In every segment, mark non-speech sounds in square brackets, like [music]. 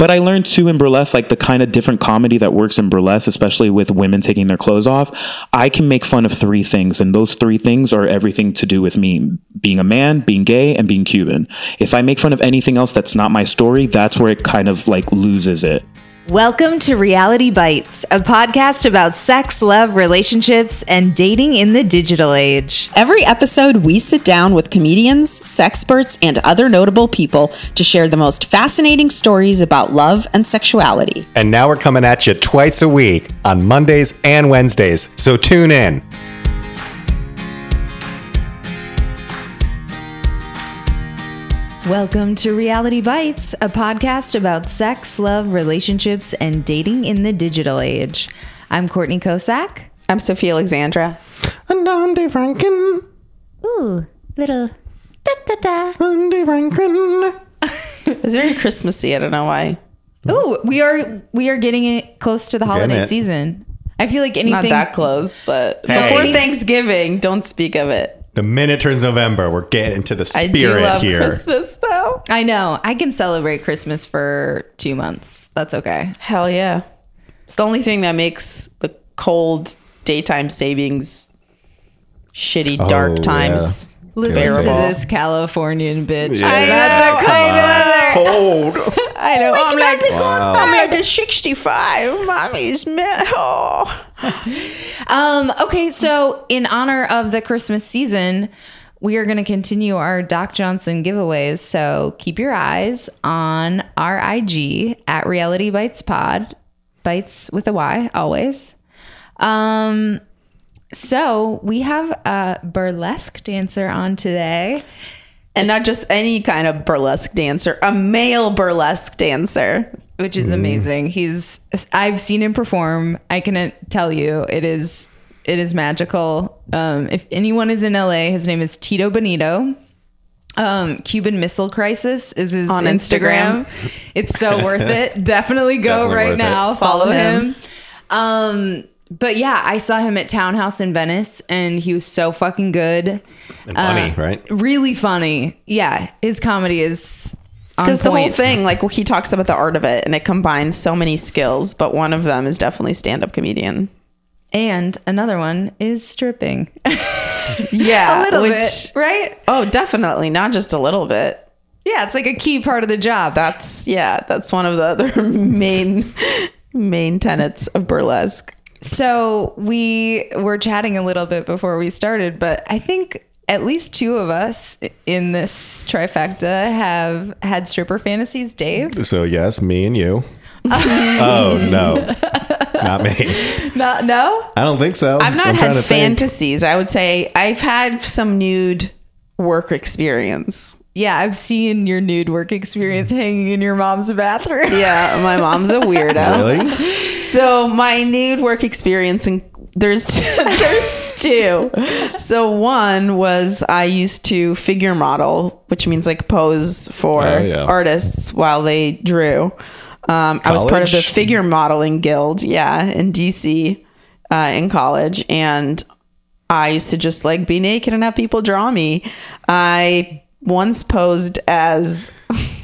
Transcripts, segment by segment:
But I learned too in burlesque, like the kind of different comedy that works in burlesque, especially with women taking their clothes off. I can make fun of three things, and those three things are everything to do with me being a man, being gay, and being Cuban. If I make fun of anything else that's not my story, that's where it kind of like loses it. Welcome to Reality Bites, a podcast about sex, love, relationships, and dating in the digital age. Every episode, we sit down with comedians, sexperts, and other notable people to share the most fascinating stories about love and sexuality. And now we're coming at you twice a week on Mondays and Wednesdays. So tune in. Welcome to Reality Bites, a podcast about sex, love, relationships, and dating in the digital age. I'm Courtney Kosak. I'm Sophie Alexandra. And Andy Franken. Ooh, little da da da. Andy Franken. It's very Christmassy. I don't know why. Ooh, we are we are getting it close to the holiday it. season. I feel like anything Not that close, but Hey. before Thanksgiving, don't speak of it. The minute turns November, we're getting into the spirit I do spirit love here. Christmas, though. I know. I can celebrate Christmas for two months. That's okay. Hell yeah. It's the only thing that makes the cold daytime savings shitty Oh, dark yeah. times. Listen Bearable. to this Californian bitch. Yeah. I know, I know. Cold. [laughs] I know. I'm like, Wow. I'm like a 65. Mommy's man. Oh. Um, okay, so in honor of the Christmas season, we are going to continue our Doc Johnson giveaways. So keep your eyes on our IG at Reality Bites Pod, bites with a Y always. Um, so we have a burlesque dancer on today. And not just any kind of burlesque dancer, a male burlesque dancer. which is amazing. He's I've seen him perform. I can tell you it is it is magical. Um, if anyone is in LA, his name is Tito Bonito. Um, Cuban Missile Crisis is his On Instagram. Instagram. It's so worth it. [laughs] Definitely go Definitely right worth it. now. Follow, Follow him. him. Um, but yeah, I saw him at Townhouse in Venice, and he was so fucking good. And funny, Uh, right? Really funny. Yeah, his comedy is Because the whole thing, like he talks about the art of it and it combines so many skills, but one of them is definitely stand up comedian. And another one is stripping. [laughs] Yeah. a little which, bit, right? Oh, definitely. Not just a little bit. Yeah, it's like a key part of the job. That's, yeah, that's one of the other [laughs] main, main tenets of burlesque. So we were chatting a little bit before we started, but I think at least two of us in this trifecta have had stripper fantasies. Dave, So, yes, me and you. [laughs] oh, no. Not me. Not no. I don't think so. I've not I'm had to think. fantasies. I would say I've had some nude work experience. Yeah, I've seen your nude work experience hanging in your mom's bathroom. Yeah, my mom's a weirdo. Really? So my nude work experience and there's [laughs] there's two. So one was I used to figure model, which means like pose for Oh, yeah. artists while they drew. Um, I was part of the figure modeling guild, yeah, in DC uh, in college, and I used to just like be naked and have people draw me. I once posed as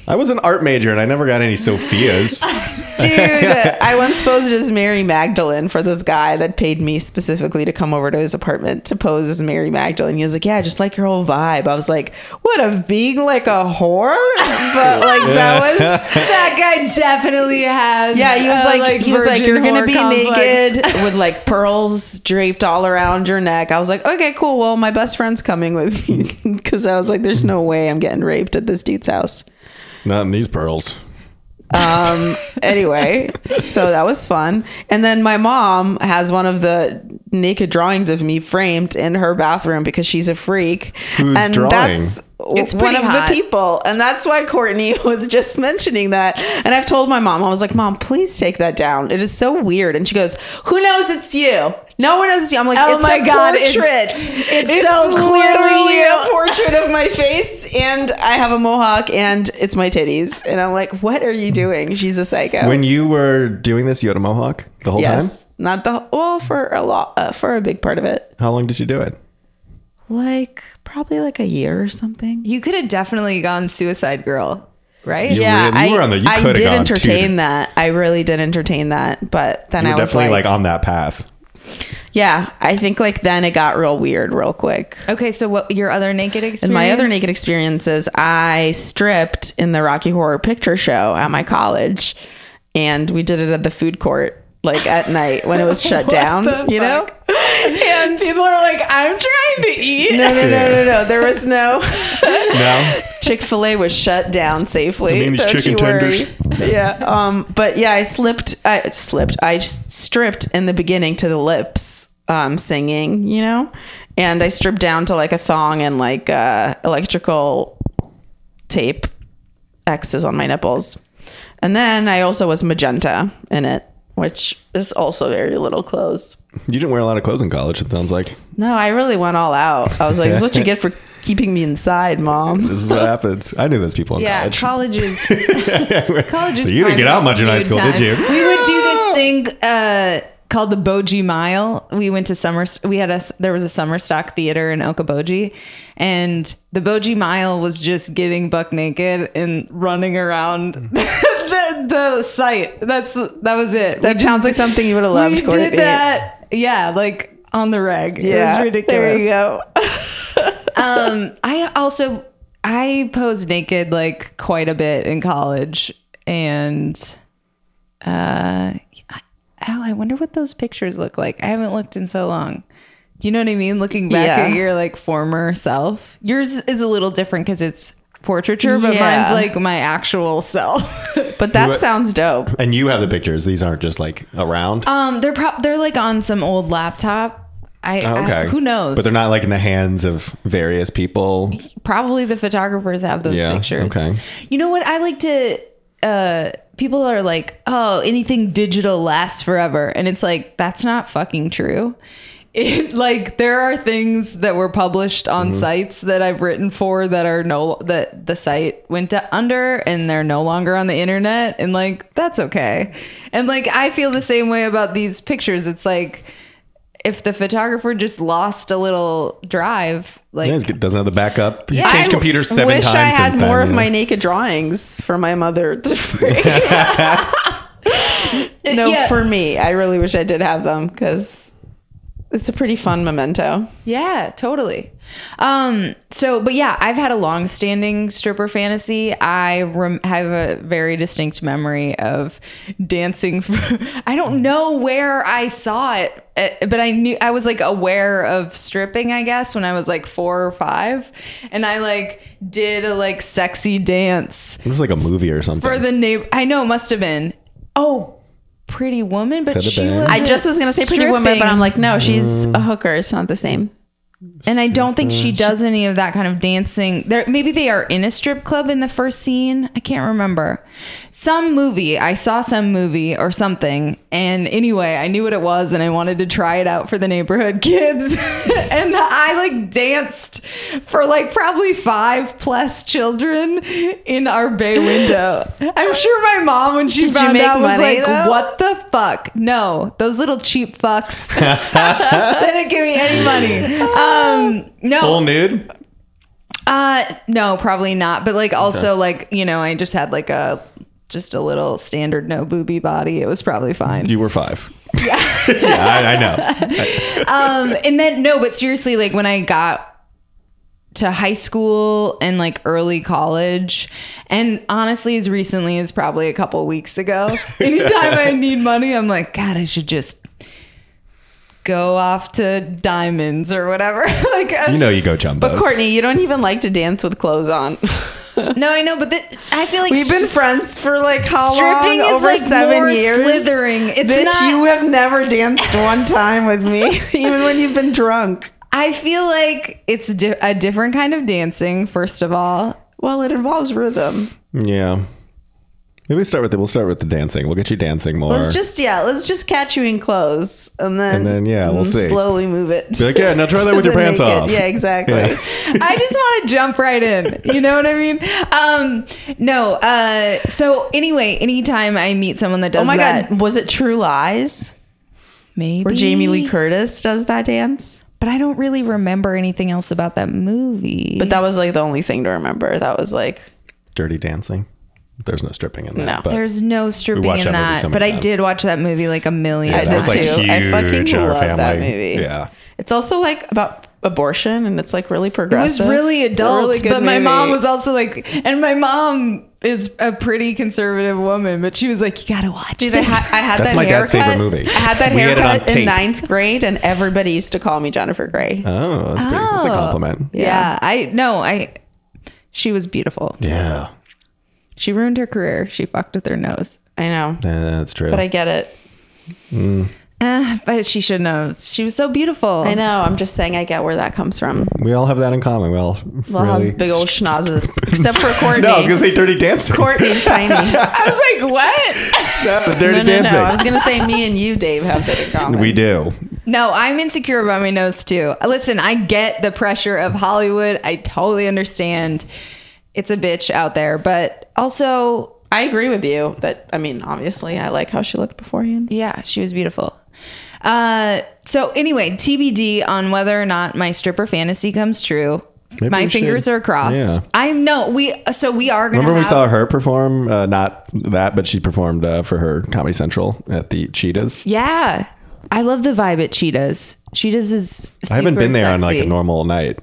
I was an art major and I never got any Sophias. [laughs] Dude, I once posed as Mary Magdalene for this guy that paid me specifically to come over to his apartment to pose as Mary Magdalene. He was like, "Yeah, just like your whole vibe." I was like, "What of being like a whore?" But [laughs] like that was, [laughs] that guy definitely has. yeah. He was a, like, he was like, "You're gonna be complex." naked with like pearls draped all around your neck." I was like, "Okay, cool. Well, my best friend's coming with me because I was like, there's no way I'm getting raped at this dude's house." Not in these pearls. um [laughs] anyway so that was fun and then my mom has one of the naked drawings of me framed in her bathroom because she's a freak Who's and drawing? that's It's one of hot. the people and that's why courtney [laughs] was just mentioning that and i've told my mom i was like mom please take that down it is so weird and she goes who knows it's you no one knows you i'm like Oh it's my a God, it's- portrait it's so clearly literally you. a [laughs] portrait of my face and I have a mohawk and it's my titties. And I'm like, what are you doing? She's a psycho. When you were doing this, you had a mohawk the whole time? yes. Not the, well, for a lot, uh, for a big part of it. How long did you do it? Like probably like a year or something. You could have definitely gone Suicide Girl. right? You yeah, really- you I, were on the- you I did gone entertain two- that. I really did entertain that, but then You I was definitely like, like, on that path. yeah, I think like then it got real weird real quick. Okay, so what your other naked experience? And my other naked experiences, I stripped in the Rocky Horror Picture Show at my college, and we did it at the food court, like at night when it was [laughs] shut What down. the You know? and people are like, I'm trying to eat. No, no, no, no, no. There was no [laughs] No, [laughs] Chick Fil A was shut down safely. I mean, these Don't chicken you worry. tenders. Yeah. Um. But yeah, I slipped. I slipped. I stripped in the beginning to the lips, um, singing. You know, and I stripped down to like a thong and like uh, electrical tape X's on my nipples, and then I also was magenta in it, which is also very little clothes. you didn't wear a lot of clothes in college. It sounds like No, I really went all out. I was like, "This is what you [laughs] get for keeping me inside, mom." this is what happens. I knew those people in Yeah, college. college is [laughs] college is So you didn't get out much in high nude school, did you? We would do this thing uh, called the Boji Mile. We went to summer. We had a there was a summer stock theater in Okoboji, and the Boji Mile was just getting buck naked and running around. [laughs] the, the site. That's that was it. That sounds like something you would have loved, We Courtney. did that. Yeah, like on the reg. it was ridiculous. There you go. [laughs] Um, I also I posed naked like quite a bit in college, and uh, I- oh, I wonder what those pictures look like. I haven't looked in so long. Do you know what I mean? Looking back Yeah. at your like former self, yours is a little different because it's portraiture, but Yeah. mine's like my actual self. [laughs] But that You- sounds dope. And you have the pictures. These aren't just like around. um, they're pro- they're like on some old laptop. I, Oh, okay. I- who knows? But they're not like in the hands of various people. probably the photographers have those Yeah, pictures. okay. You know what? I like to uh people are like, "Oh, anything digital lasts forever." And it's like that's not fucking true. It like there are things that were published on Mm-hmm. sites that I've written for that are no that the site went to under and they're no longer on the internet and like that's okay. And like I feel the same way about these pictures. It's like if the photographer just lost a little drive, like Yeah, he doesn't have the backup. He's I changed computers seven wish times I wish I had since more then, of you my know? naked drawings for my mother to [laughs] frame. [laughs] no, Yeah. for me. I really wish I did have them because it's a pretty fun memento. Yeah, totally. Um, so, but yeah, I've had a long-standing stripper fantasy. I rem- have a very distinct memory of dancing. For, [laughs] I don't know where I saw it, uh, but I knew I was like aware of stripping. I guess when I was like four or five, and I like did a like sexy dance It was like a movie or something. for the neighbor. I know, it must have been. Oh. Pretty woman, but Coulda she been. was. I just was gonna say Pretty Woman, but. I'm like, no, she's a mm. hooker. It's not the same. And I don't think she does any of that kind of dancing. There, maybe they are in a strip club in the first scene. I can't remember. Some movie. I saw some movie or something. And anyway, I knew what it was, and I wanted to try it out for the neighborhood [laughs] kids. [laughs] and I like danced for like probably five plus children in our bay window. I'm sure my mom, when she Did found make out, was like, though? "What the fuck? No, those little cheap fucks." [laughs] they didn't give me any money. Um, no, Full nude? uh, no, probably not. But like, also like, you know, I just had like a just a little standard no booby body. It was probably fine. You were five. Yeah, [laughs] yeah I, I know. [laughs] Um, and then no, but seriously, like when I got to high school and like early college, and honestly, as recently as probably a couple weeks ago, [laughs] anytime I need money, I'm like, God, I should just go off to diamonds or whatever. [laughs] like, uh, You know you go jumbos. But Courtney, you don't even like to dance with clothes on. [laughs] no, I know, but th- I feel like We've been friends for like how Stripping long? is, Over like, seven more years. slithering. It's Bitch, not- you have never danced one [laughs] time with me, even when you've been drunk. I feel like it's di- a different kind of dancing. First of all, Well, it involves rhythm. Yeah. Maybe we start with the, we'll start with the dancing. We'll get you dancing more. Let's just yeah, let's just catch you in clothes, and then And then, yeah, we'll mm, see. Slowly move it. Be like, yeah, now try [laughs] that with your pants naked. off. Yeah, exactly. Yeah. [laughs] I just want to jump right in. You know what I mean? Um, no. Uh, so anyway, anytime I meet someone that does Oh my that, god, was it True Lies maybe where Jamie Lee Curtis does that dance? but I don't really remember anything else about that movie. But that was like the only thing to remember. That was like Dirty dancing. There's no stripping in that. No. but There's no stripping in that that, so but many I did watch that movie like a million Yeah, I did like, too. I fucking huge in love that movie. Yeah. It's also like about abortion and it's like really progressive. It was really It's adult, really good but my movie. mom was also like, and my mom is a pretty conservative woman, but she was like, "You gotta watch Dude, I this." had, I had That's that my dad's haircut. favorite movie. I had that We had haircut in ninth grade, and everybody used to call me Jennifer Grey. Oh, that's, big. that's a Oh. compliment. yeah. I no, I. She was beautiful. Yeah. She ruined her career. She fucked with her nose. I know, Yeah, that's true. but I get it. Eh, but she shouldn't have. She was so beautiful. I know. I'm just saying, I get where that comes from. we all have that in common. We all We'll really have big old [laughs] schnozzes, except for Courtney. No, I was gonna say Dirty Dancing. Courtney's [laughs] tiny. I was like, what? No, the Dirty No, no, Dancing. no. I was gonna say me and you, Dave, have that in common. we do. No, I'm insecure about my nose too. Listen, I get the pressure of Hollywood. I totally understand. It's a bitch out there, but also, I agree with you that. I mean, obviously, I like how she looked beforehand. yeah, she was beautiful. Uh, so anyway, TBD on whether or not my stripper fantasy comes true. Maybe my we fingers should- are crossed. yeah. I know we. So we are gonna. Remember we saw her perform? Uh, not that, but she performed uh, for her Comedy Central at the Cheetahs. Yeah, I love the vibe at Cheetahs. Cheetahs is. I haven't super been there on like a normal night.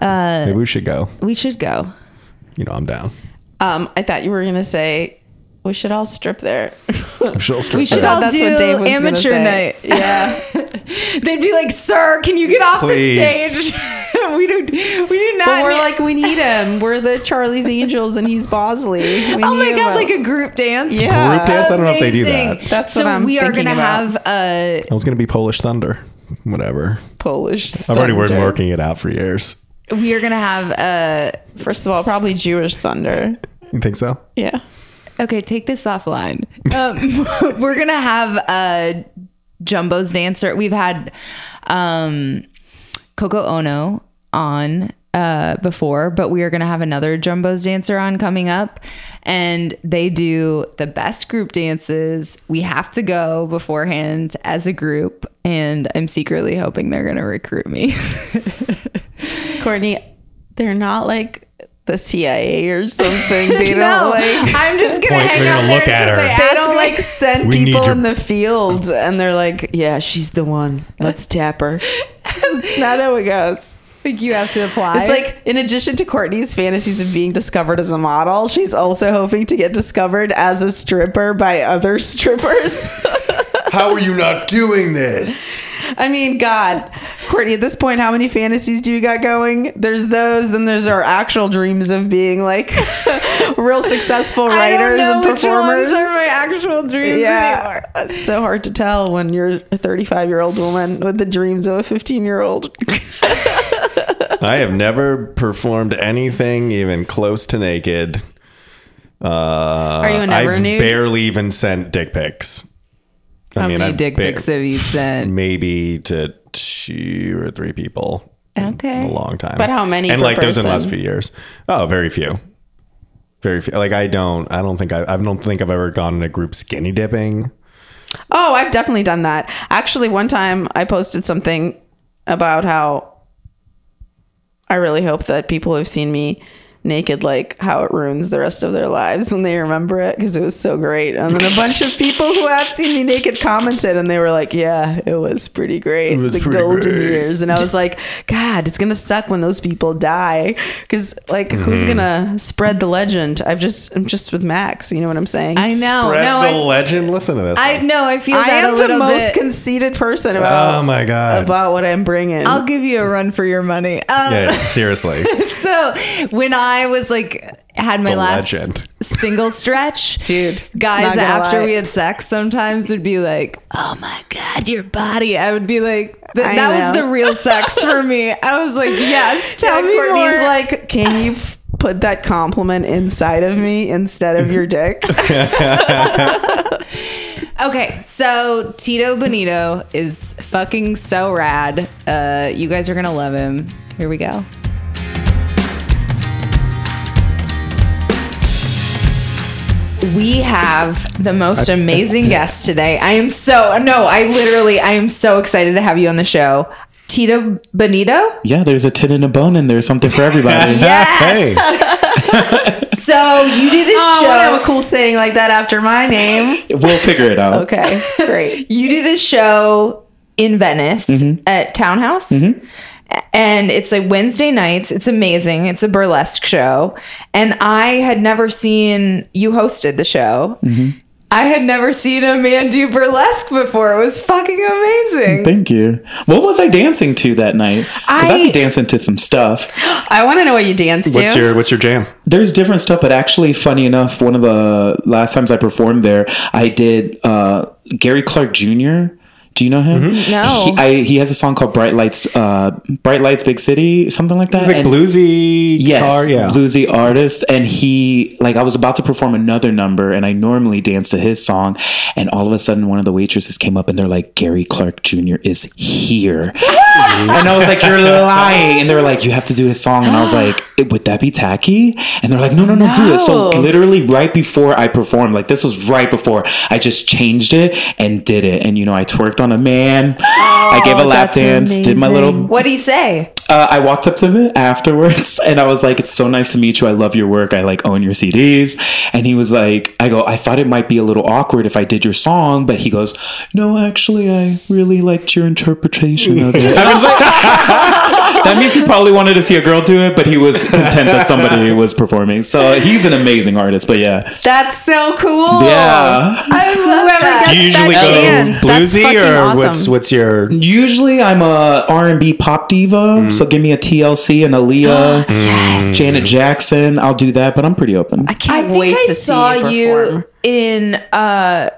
Uh, Maybe we should go. We should go. You know, I'm down. Um, I thought you were gonna say we should all strip there. She'll [laughs] strip We should there. all That's do what Dave was gonna amateur night. Yeah. [laughs] They'd be like, "Sir, can you get off Please. the stage? [laughs] we do. We do not." But we're need- like, we need him. We're the Charlie's Angels, and he's Bosley. We oh my need god, him. like a group dance. yeah. Group dance? I don't know if they do that. That's so what I'm we are gonna about. have uh I was gonna be Polish Thunder. Whatever. Polish. Thunder. I've already been working it out for years. We are gonna have uh First of all, probably Jewish thunder. You think so? Yeah. okay, take this offline. Um, [laughs] we're gonna have a Jumbo's dancer. We've had um Coco Ono on uh before, but we are gonna have another Jumbo's dancer on coming up. And they do the best group dances. We have to go beforehand as a group, and I'm secretly hoping they're gonna recruit me. [laughs] Courtney, they're not like the CIA or something. [laughs] They don't no, like. I'm just gonna Point, hang they're out gonna look at her. They, They don't me. like send We people your- in the field and they're like, yeah, she's the one. Let's tap her. It's not how it goes. think you have to apply. It's like, in addition to Courtney's fantasies of being discovered as a model, she's also hoping to get discovered as a stripper by other strippers. [laughs] How are you not doing this? I mean, God, Courtney, at this point, how many fantasies do you got going? There's those, then there's our actual dreams of being like [laughs] real successful I don't writers know and which performers. ones are my actual dreams anymore. yeah, it's so hard to tell when you're a 35 year old woman with the dreams of a 15 year old. [laughs] I have never performed anything even close to naked. Uh, Are you never I've nude? barely even sent dick pics. How many I've dick pics have you sent? [laughs] Maybe to two or three people. Okay. a long time. But how many And per like those in the last few years. Oh, very few. Very few. Like I don't. I don't think I. I don't think I've ever gone in a group skinny dipping. Oh, I've definitely done that. Actually, one time I posted something about how I really hope that people who've seen me naked, like how it ruins the rest of their lives when they remember it because it was so great. And then a bunch of people who have seen me naked commented and they were like, yeah, it was pretty great. was the pretty golden great. years. And I was like, God, it's going to suck when those people die because like Mm-hmm. who's going to spread the legend? I've just, I'm just with Max. You know what I'm saying? I know. Spread no, the I, legend. Listen to this. I know. I feel I am a the most bit. conceited person about Oh my god. about what I'm bringing. I'll give you a run for your money. Um, yeah, seriously. [laughs] So when I was like had my The last legend. single [laughs] stretch, Dude, guys after lie. we had sex sometimes would be like, "Oh my god, your body." I would be like, th- I "That was the real sex [laughs] for me." I was like, "Yes, tell Yeah, me Courtney's more." like, can you [laughs] put that compliment inside of me instead of your dick? Okay, so Tito Bonito is fucking so rad. Uh, you guys are gonna love him. Here we go. We have the most amazing guest today. I am so no, I literally I am so excited to have you on the show. Tito Bonito? Yeah, there's a tit and a bone in there, something for everybody. [laughs] Yes. Hey, [laughs] So you do this Oh, I have a cool saying like that after my name. We'll figure it out. Okay, great. You do this show in Venice Mm-hmm. at Townhouse. And it's like Wednesday nights. It's amazing. It's a burlesque show. And I had never seen you hosted the show. Mm-hmm. I had never seen a man do burlesque before. It was fucking amazing. Thank you. What was I dancing to that night? Because I'd I- be dancing to some stuff. [gasps] I want to know what you danced to. What's your What's your jam? There's different stuff, but actually, funny enough, one of the last times I performed there, I did uh, Gary Clark Jr. Do you know him? No. He, I, he has a song called "Bright Lights," uh, "Bright Lights, Big City," something like that. It's like And- bluesy Yes, car. Yeah. bluesy artist, and he like I was about to perform another number, and I normally dance to his song, and all of a sudden one of the waitresses came up and they're like, "Gary Clark Jr. is here," and I was like, "You're lying," and they were like, "You have to do his song," and I was like, "Would that be tacky?" And they're like, "No, no, no, do it." So literally right before I performed, like this was right before I just changed it and did it, and you know I twerked on a man, I gave a lap that's dance, did my little. What'd he say? uh, I walked up to him afterwards [laughs] and I was like, It's so nice to meet you. I love your work. I like own your CDs. And he was like, I go, I thought it might be a little awkward if I did your song, but he goes, No, actually, I really liked your interpretation of it. [laughs] I was like, [laughs] That means he probably wanted to see a girl do it, but he was content that somebody was performing. So he's an amazing artist, but yeah. That's so cool. Yeah. I love Whoever that. gets Do you usually that go chance, bluesy fucking or awesome. what's What's your Usually I'm a R&B pop diva, so give me a TLC and Aaliyah, [gasps] Janet Jackson. I'll do that, but I'm pretty open. I I can't think wait I to saw see you you perform. in uh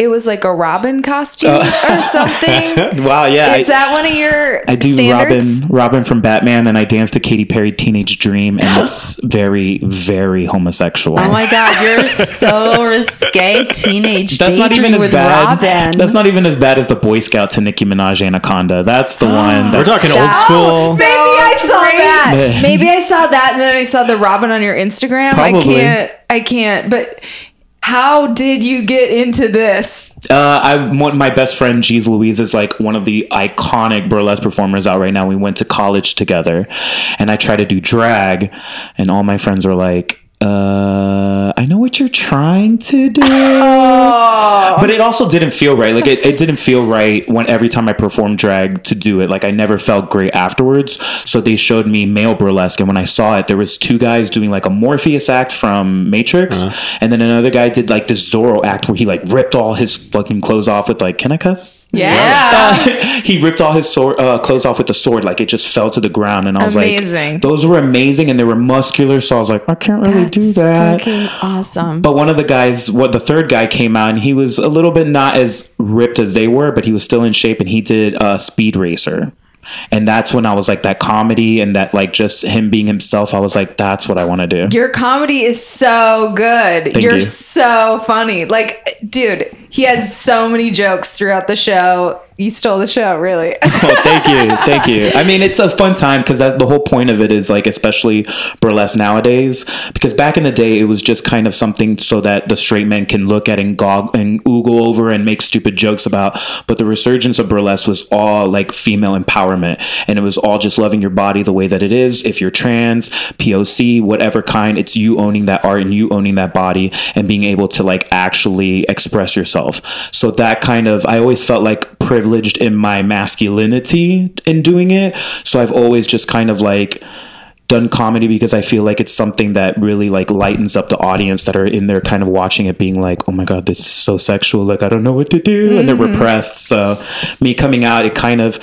it was like a Robin costume oh. or [laughs] something. Wow, yeah. Is I, that one of your I do standards? Robin Robin from Batman and I dance to Katy Perry Teenage Dream and it's [gasps] very very homosexual. Oh my god, you're so risque. Teenage that's not even as with bad. Robin. That's not even as bad as the Boy Scout to Nicki Minaj Anaconda. That's the oh, one. We're That's, talking old school. Maybe I saw great. that. Maybe I saw that and then I saw the Robin on your Instagram. I can't I can't but how did you get into this? Uh, I one my best friend Jeez Louise is like one of the iconic burlesque performers out right now. We went to college together, and I try to do drag, and all my friends were like, uh, "I know what you're trying to do," [laughs] but it also didn't feel right. Like it, it didn't feel right when every time I performed drag to do it. Like I never felt great afterwards. So they showed me male burlesque, and when I saw it, there was two guys doing like a Morpheus act from Matrix, and then another guy did like this Zorro act where he like ripped all his fucking clothes off with like, can I cuss? Yeah. [laughs] he ripped all his sword, uh, clothes off with the sword, like it just fell to the ground, and I was Amazing. like, "Those were amazing," and they were muscular. So I was like, "I can't really do that." fucking awesome. But one of the guys, what the third guy came out, and he was a little bit not as ripped as they were, but he was still in shape, and he did uh, Speed Racer. And that's when I was like that comedy and that like just him being himself. I was like, that's what I want to do. Your comedy is so good. Thank You're you. so funny. Like, dude, he has so many jokes throughout the show. You stole the show, really. [laughs] Thank you, thank you. I mean, it's a fun time because the whole point of it is like, especially burlesque nowadays. Because back in the day, it was just kind of something so that the straight men can look at and gog and oogle over and make stupid jokes about. But the resurgence of burlesque was all like female empowerment, and it was all just loving your body the way that it is. If you're trans, POC, whatever kind, it's you owning that art and you owning that body and being able to like actually express yourself. So that kind of, I always felt like privileged in my masculinity in doing it. So I've always just kind of like done comedy because I feel like it's something that really like lightens up the audience that are in there kind of watching it being like, oh my God, this is so sexual. Like, I don't know what to do. And they're mm-hmm. repressed. So me coming out, it kind of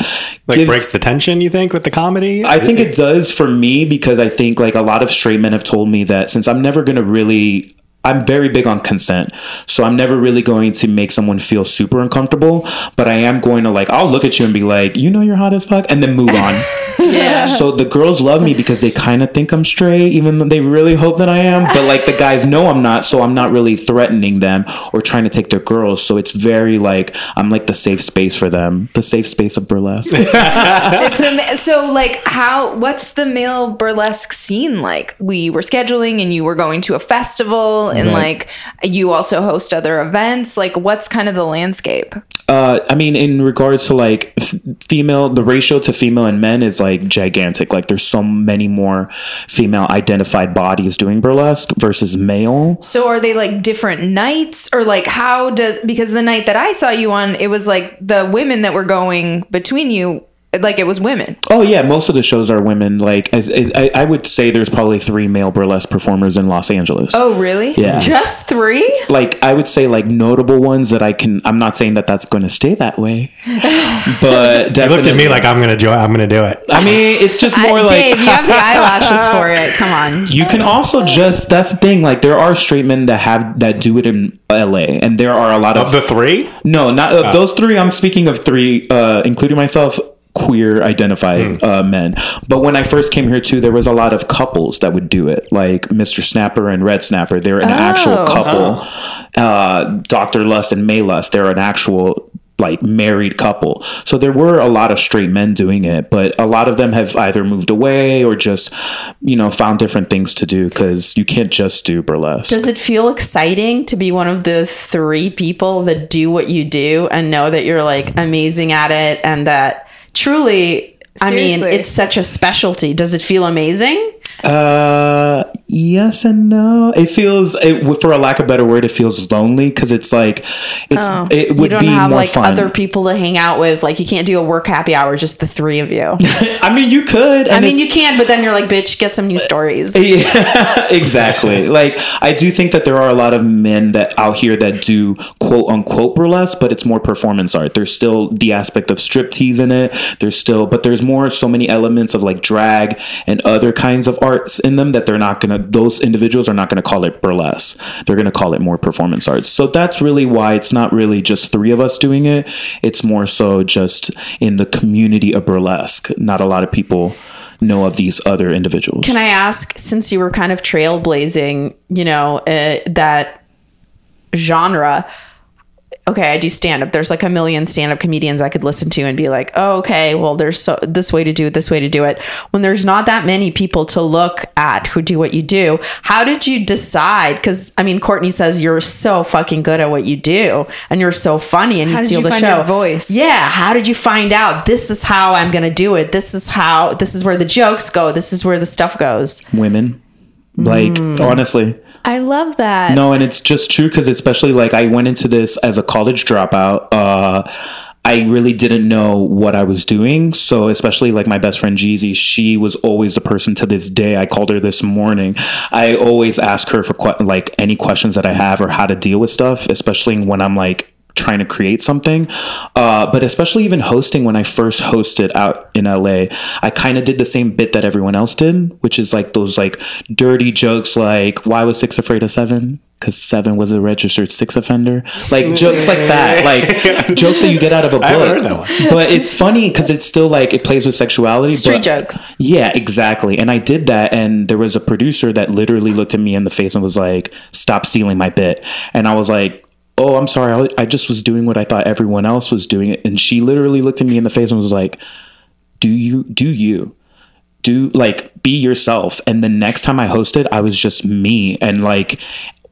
Like gives- breaks the tension. You think with the comedy? I think it does for me because I think like a lot of straight men have told me that since I'm never going to really I'm very big on consent. So I'm never really going to make someone feel super uncomfortable, but I am going to like I'll look at you and be like, "You know you're hot as fuck," and then move on. [laughs] yeah. so the girls love me because they kind of think I'm straight even though they really hope that I am, but like the guys know I'm not, so I'm not really threatening them or trying to take their girls. So it's very like I'm like the safe space for them, the safe space of burlesque. [laughs] It's am- so like how what's the male burlesque scene like? We were scheduling and you were going to a festival and Right. like you also host other events. Like what's kind of the landscape? Uh, I mean, in regards to like f- female, the ratio to female and men is like gigantic. Like, there's so many more female identified bodies doing burlesque versus male. So are they like different nights or like how does because the night that I saw you on it was like the women that were going between you like it was women. Oh yeah, most of the shows are women. Like, as, as I, I would say, there's probably three male burlesque performers in Los Angeles. Oh really? yeah. Just three? like I would say like notable ones that I can. I'm not saying that that's going to stay that way, [laughs] but definitely You looked at me like I'm gonna join. I'm gonna do it. I mean, it's just more I- like Dave, you have the eyelashes [laughs] for it. Come on. You can also just that's the thing. Like there are straight men that have that do it in L.A. and there are a lot of, Of the three, no, not uh, those three. I'm speaking of three, uh, including myself. Queer identified uh, men, but when I first came here too, there was a lot of couples that would do it, like Mr. Snapper and Red Snapper. They're an actual couple. Uh, Doctor Lust and May Lust. They're an actual like married couple. So there were a lot of straight men doing it, but a lot of them have either moved away or just, you know, found different things to do because you can't just do burlesque. Does it feel exciting to be one of the three people that do what you do and know that you're like amazing at it and that truly, I mean, it's such a specialty. Does it feel amazing? Uh, yes and no. It feels, it, for a lack of better word, it feels lonely because it's like it's it would be have more like fun. other people to hang out with. Like you can't do a work happy hour, just the three of you. [laughs] I mean, you could. I mean, you can, but then you're like, bitch, get some new stories. [laughs] Yeah, exactly. Like I do think that there are a lot of men that out here that do quote unquote burlesque, but it's more performance art. There's still the aspect of striptease in it. There's still, but there's more so many elements of like drag and other kinds of arts in them that they're not gonna. Those individuals are not gonna call it burlesque. They're gonna call it more performance arts. So that's really why it's not really just three of us doing it. It's more so just in the community of burlesque. Not a lot of people know of these other individuals. Can I ask, since you were kind of trailblazing, you know, uh, that genre? Okay, I do stand up. There's like a million stand up comedians I could listen to and be like, oh, okay, well, there's so this way to do it, this way to do it. When there's not that many people to look at who do what you do, how did you decide? Because I mean, Courtney says you're so fucking good at what you do, and you're so funny, and you How did steal you the find show. your voice? Yeah, how did you find out? This is how I'm gonna do it. This is how. This is where the jokes go. This is where the stuff goes. women. Like honestly, I love that. no, and it's just true because especially like I went into this as a college dropout. Uh, I really didn't know what I was doing. So especially like my best friend Jeezy, she was always the person to this day. I called her this morning. I always ask her for que- like any questions that I have or how to deal with stuff, especially when I'm like trying to create something. Uh, but especially even hosting when I first hosted out in LA, I kind of did the same bit that everyone else did, which is like those like dirty jokes like, why was six afraid of seven? Because seven was a registered six offender. Like jokes like that. [laughs] Like jokes that you get out of a book. I heard that one. But it's funny because it's still like it plays with sexuality. Street but, jokes. yeah, exactly. And I did that, and there was a producer that literally looked at me in the face and was like, "Stop stealing my bit." And I was like, "Oh, I'm sorry. I, I just was doing what I thought everyone else was doing." And she literally looked at me in the face and was like, "Do you? Do you?" Do like be yourself. And the next time I hosted, I was just me. And like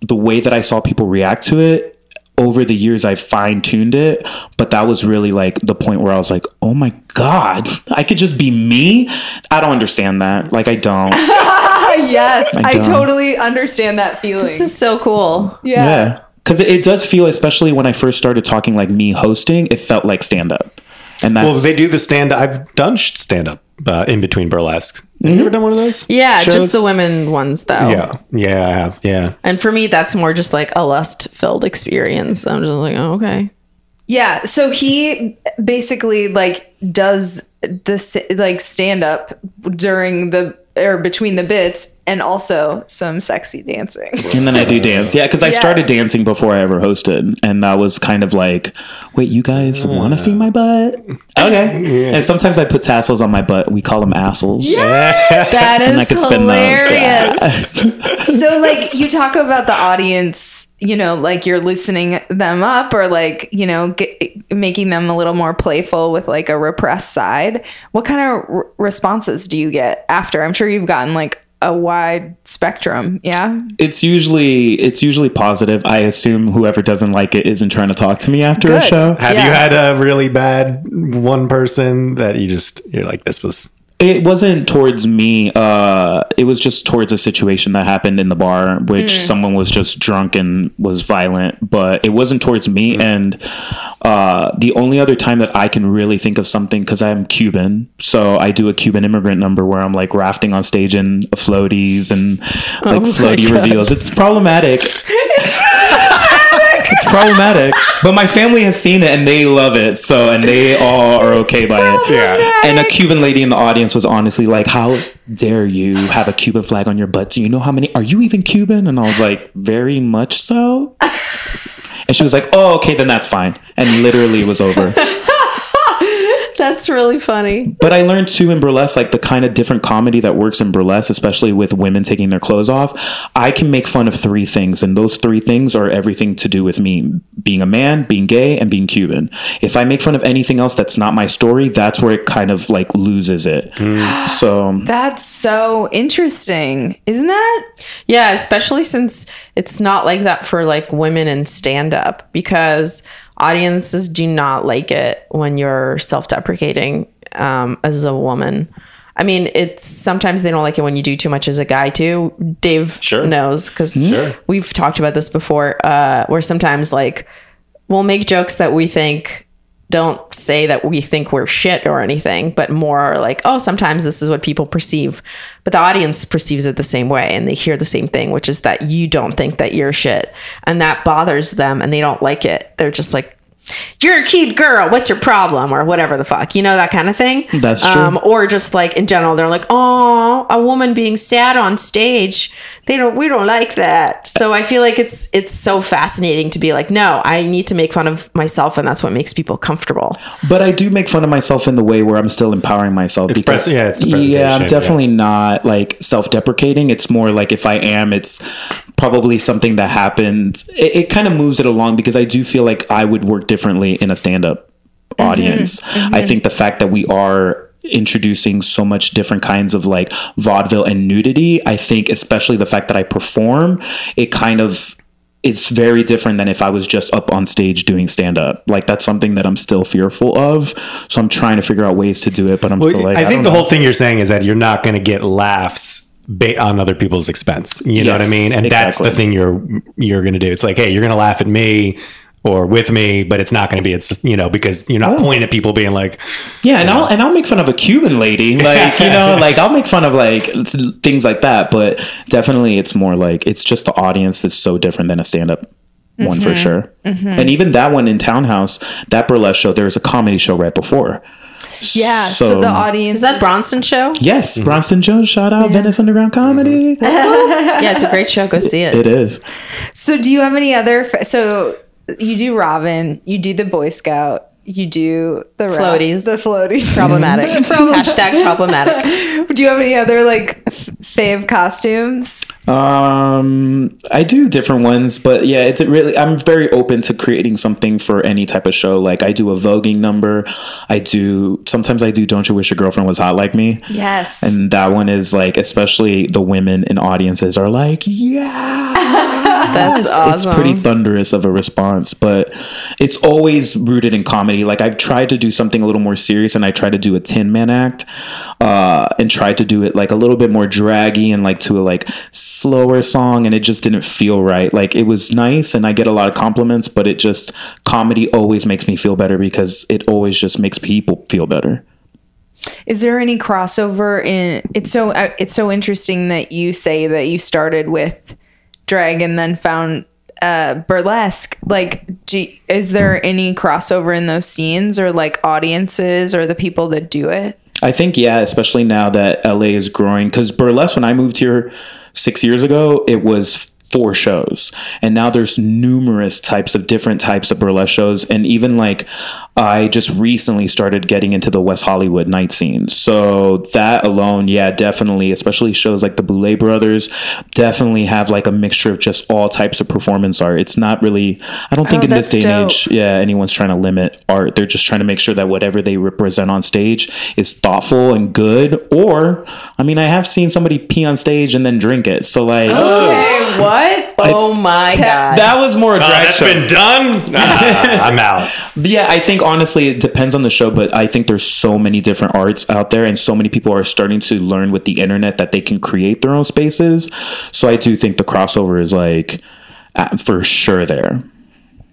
the way that I saw people react to it, over the years I've fine tuned it, but that was really like the point where I was like, "Oh my god, [laughs] I could just be me." I don't understand that. Like I don't. [laughs] yes, I, don't. totally understand that feeling. This is so cool. yeah. yeah. Cuz it, it does feel especially when I first started talking like me hosting, it felt like stand up. And that's well, they do the stand. I've done stand up uh, in between burlesque. Have you ever done one of those? Yeah, shows? just the women ones though. Yeah, yeah, I have. Yeah, And for me, that's more just like a lust filled experience. I'm just like, oh, okay. Yeah, so he basically like does this like stand up during the or between the bits and also some sexy dancing. and then I do dance. Yeah, cuz I Yeah. started dancing before I ever hosted and that was kind of like, "Wait, you guys mm. want to see my butt?" Okay. And sometimes I put tassels on my butt. We call them assholes. Yes! That is And I could spin those. Yeah. so like you talk about the audience, you know, like you're loosening them up or like, you know, get, making them a little more playful with like a repressed side. What kind of r- responses do you get after? I'm sure you've gotten like a wide spectrum. Yeah. It's usually it's usually positive. I assume whoever doesn't like it isn't trying to talk to me after a show. Have Yeah. you had a really bad one person that you just you're like this was It wasn't towards me. Uh, it was just towards a situation that happened in the bar, which Mm. someone was just drunk and was violent. But it wasn't towards me. And uh, the only other time that I can really think of something, because I'm Cuban, so I do a Cuban immigrant number where I'm like rafting on stage in floaties and like floaty reveals. It's problematic. [laughs] It's problematic, but my family has seen it and they love it. So, and they all are okay by it. Yeah. And a Cuban lady in the audience was honestly like, "How dare you have a Cuban flag on your butt? Do you know how many? Are you even Cuban?" And I was like, "Very much so." And she was like, "Oh, okay, then that's fine." And literally, it was over. [laughs] [laughs] That's really funny. But I learned too in burlesque, like the kind of different comedy that works in burlesque, especially with women taking their clothes off. I can make fun of three things, and those three things are everything to do with me being a man, being gay, and being Cuban. If I make fun of anything else that's not my story, that's where it kind of like loses it. Mm. So That's so interesting, isn't that? Yeah, especially since it's not like that for like women in stand up because audiences do not like it when you're self deprecating um, as a woman. I mean, it's sometimes they don't like it when you do too much as a guy too. Dave Sure. knows because Sure. we've talked about this before. Uh, where sometimes like we'll make jokes that we think don't say that we think we're shit or anything, but more like, oh, sometimes this is what people perceive. But the audience perceives it the same way and they hear the same thing, which is that you don't think that you're shit. And that bothers them and they don't like it. They're just like, you're a cute girl. What's your problem? Or whatever the fuck, you know, that kind of thing. That's true. Um, or just like in general, they're like, oh, a woman being sad on stage. They don't, we don't like that. So I feel like it's, it's so fascinating to be like, no, I need to make fun of myself. And that's what makes people comfortable. But I do make fun of myself in the way where I'm still empowering myself. It's pres- yeah, it's the yeah, I'm presentation, definitely not like self-deprecating. It's more like if I am, it's probably something that happened. It, it kind of moves it along because I do feel like I would work differently in a stand-up mm-hmm. audience. I mm-hmm. think the fact that we are introducing so much different kinds of like vaudeville and nudity i think especially the fact that i perform it kind of it's very different than if I was just up on stage doing stand up. Like that's something that I'm still fearful of. So I'm trying to figure out ways to do it, but I'm Well, still like I think don't the know. whole thing you're saying is that you're not going to get laughs ba- on other people's expense. You know what I mean? And that's the thing you're you're going to do. It's like, hey, you're going to laugh at me or with me, but it's not going to be. It's you know because you're not oh. pointing at people being like, Yeah, and I'll and I'll make fun of a Cuban lady, [laughs] like you know, like I'll make fun of like things like that. But definitely, it's more like it's just the audience is so different than a stand up one for mm-hmm. sure. Mm-hmm. And even that one in Townhouse, that burlesque show, there was a comedy show right before. Yeah. So, So- the audience Is that Bronson show? Yes, mm-hmm. Bronson Jones, shout out Venice Underground Comedy. [laughs] Yeah, it's a great show. Go see it. It is. So do you have any other? So you do Robin, you do the Boy Scout, you do the Floaties. the floaties. Problematic. [laughs] Hashtag problematic. do you have any other like f- fave costumes? Um, I do different ones, but yeah, it's really I'm very open to creating something for any type of show. Like I do a voguing number. I do sometimes I do Don't You Wish Your Girlfriend Was Hot Like Me? Yes. And that one is like especially the women in audiences are like, yeah. [laughs] That's awesome. It's pretty thunderous of a response, but it's always rooted in comedy. Like I've tried to do something a little more serious, and I tried to do a Tin Man act, uh, and tried to do it like a little bit more draggy and like to a like slower song, and it just didn't feel right. Like it was nice, and I get a lot of compliments, but it just comedy always makes me feel better because it always just makes people feel better. Is there any crossover in? It's so uh, it's so interesting that you say that you started with drag and then found uh, burlesque. Like, do, is there any crossover in those scenes or like audiences or the people that do it? I think yeah, especially now that LA is growing. Because burlesque, when I moved here six years ago, it was four shows. And now there's numerous types of different types of burlesque shows. And even like i just recently started getting into the west hollywood night scene. So that alone yeah definitely especially shows like the boulet brothers definitely have like a mixture of just all types of performance art. It's not really i don't think Oh, in this day that's and age yeah anyone's trying to limit art. They're just trying to make sure that whatever they represent on stage is thoughtful and good. Or i mean i have seen somebody pee on stage and then drink it. So like Hey, what? Oh my god. that was more a Oh, drag that's show. been done. Ah, [laughs] I'm out. But yeah, I think honestly it depends on the show, but I think there's so many different arts out there and so many people are starting to learn with the internet that they can create their own spaces. So I do think the crossover is like uh, for sure there.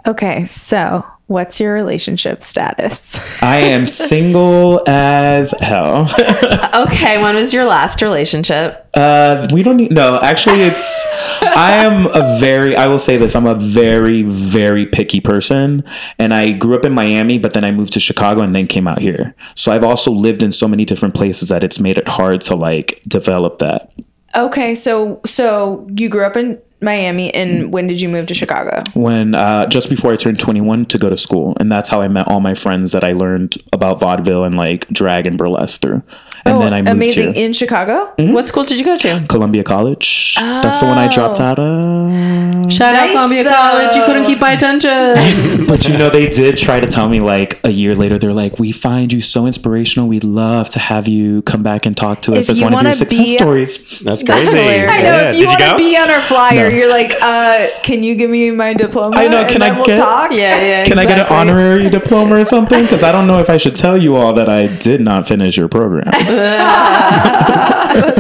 Okay, so what's your relationship status? I am [laughs] single as hell. [laughs] okay, when was your last relationship? Uh, we don't need, no, actually it's, I am a very, I will say this, I'm a very, very picky person. And I grew up in Miami, but then I moved to Chicago and then came out here. So I've also lived in so many different places that it's made it hard to like develop that. Okay, so so you grew up in Miami, and when did you move to Chicago? When, uh, just before I turned 21 to go to school. And that's how I met all my friends that I learned about vaudeville and like drag and burlesque through. And then I moved Oh, amazing here. in Chicago. What school did you go to? Columbia College. That's the one I dropped out of. Shout out Columbia though. College. You couldn't keep my attention. [laughs] But you know, they did try to tell me like a year later, they're like, we find you so inspirational. We'd love to have you come back and talk to us If as you one of your wanna success be- stories. That's crazy. hilarious. I know. Yeah. if you Did you want to go? be on our flyer, No. you're like, uh, can you give me my diploma? I know, can then I we'll get- talk? yeah, yeah. [laughs] Can I get an honorary diploma or something? Because I don't know if I should tell you all that I did not finish your program. [laughs]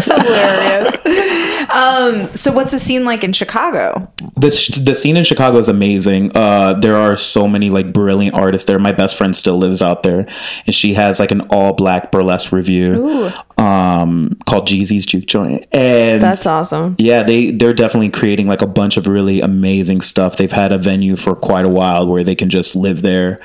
Hilarious. um, so what's the scene like in Chicago? the, the scene in Chicago is amazing. Uh, there are so many like brilliant artists there. My best friend still lives out there, and she has like an all black burlesque review um, called Jeezy's Juke Joint. And That's awesome. yeah, they they're definitely creating like a bunch of really amazing stuff. They've had a venue for quite a while where they can just live there.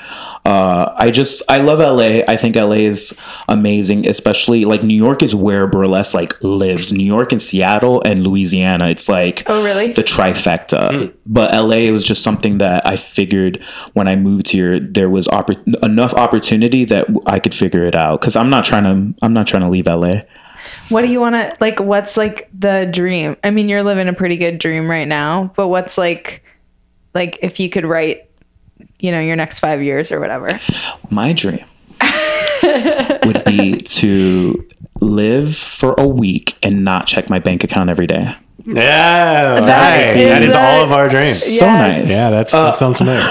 Uh, I just I love LA. I think LA is amazing, especially like New York is where burlesque like lives. New York and Seattle and Louisiana. It's like Oh, really? the trifecta. But LA was just something that I figured when I moved here there was oppor- enough opportunity that I could figure it out because I'm not trying to I'm not trying to leave LA. What do you want to like? What's like the dream? I mean, you're living a pretty good dream right now, but what's like, like if you could write, you know, your next five years or whatever? My dream would be to live for a week and not check my bank account every day. Yeah, That hey, that is is a- all of our dreams. So nice. Yeah, that's that uh, sounds familiar. [laughs]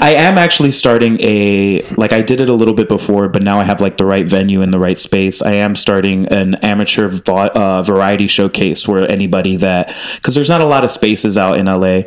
I am actually starting a like I did it a little bit before, but now I have like the right venue and the right space. I am starting an amateur va- uh, variety showcase where anybody that because there's not a lot of spaces out in LA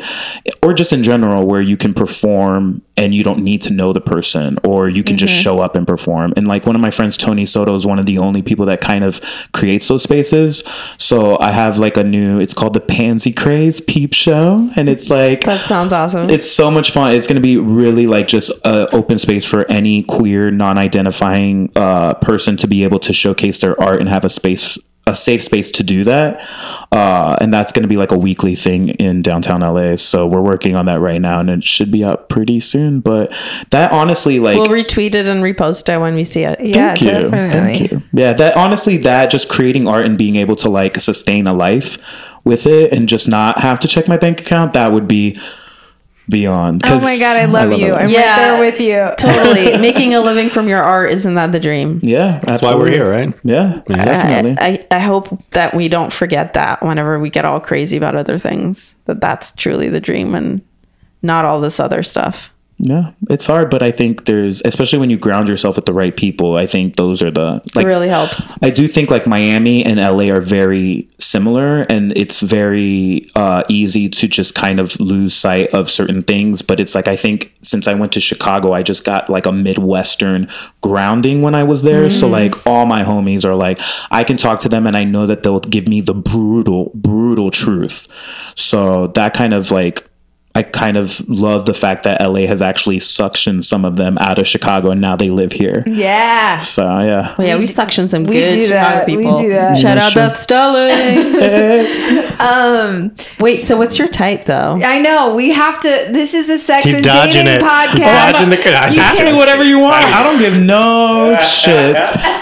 or just in general where you can perform and you don't need to know the person or you can just show up and perform. And like one of my friends, Tony Soto, is one of the only people that kind of creates those spaces. So I have like a new. It's called the Pansy Craze Peep Show, and it's like That sounds awesome. it's so much fun. It's going to be really like just an open space for any queer, non-identifying uh, person to be able to showcase their art and have a space, a safe space to do that. Uh, and that's going to be like a weekly thing in downtown LA. So we're working on that right now, and it should be up pretty soon. But that honestly, like, we'll retweet it and repost it when we see it. Yeah, Thank you. definitely. Thank you. Yeah, that honestly, that just creating art and being able to like sustain a life with it and just not have to check my bank account, that would be beyond. Oh my god, I love, you. it. I'm Yeah. right there with you. [laughs] Totally. [laughs] Making a living from your art, isn't that the dream? yeah, That's why we're here, right? Yeah, definitely. I, I, I hope that we don't forget that whenever we get all crazy about other things, that that's truly the dream and not all this other stuff. Yeah, it's hard, but I think there's, especially when you ground yourself with the right people. I think those are the like. it really helps. I do think like Miami and LA are very similar, and it's very uh, easy to just kind of lose sight of certain things. But it's like I think since I went to Chicago, I just got like a Midwestern grounding when I was there. So like all my homies are like, I can talk to them, and I know that they'll give me the brutal, brutal truth. So that kind of like I kind of love the fact that LA has actually suctioned some of them out of Chicago and now they live here. Yeah. So yeah. Well, yeah, we suction some We good do Chicago that. We people. do that. Shout Yeah, out sure. Beth Stelling. [laughs] Um, Wait, so what's your type though? I know we have to. This is a sex He's and dodging dating it. podcast. He's dodging the- You Ask me whatever you want. I don't give no shit.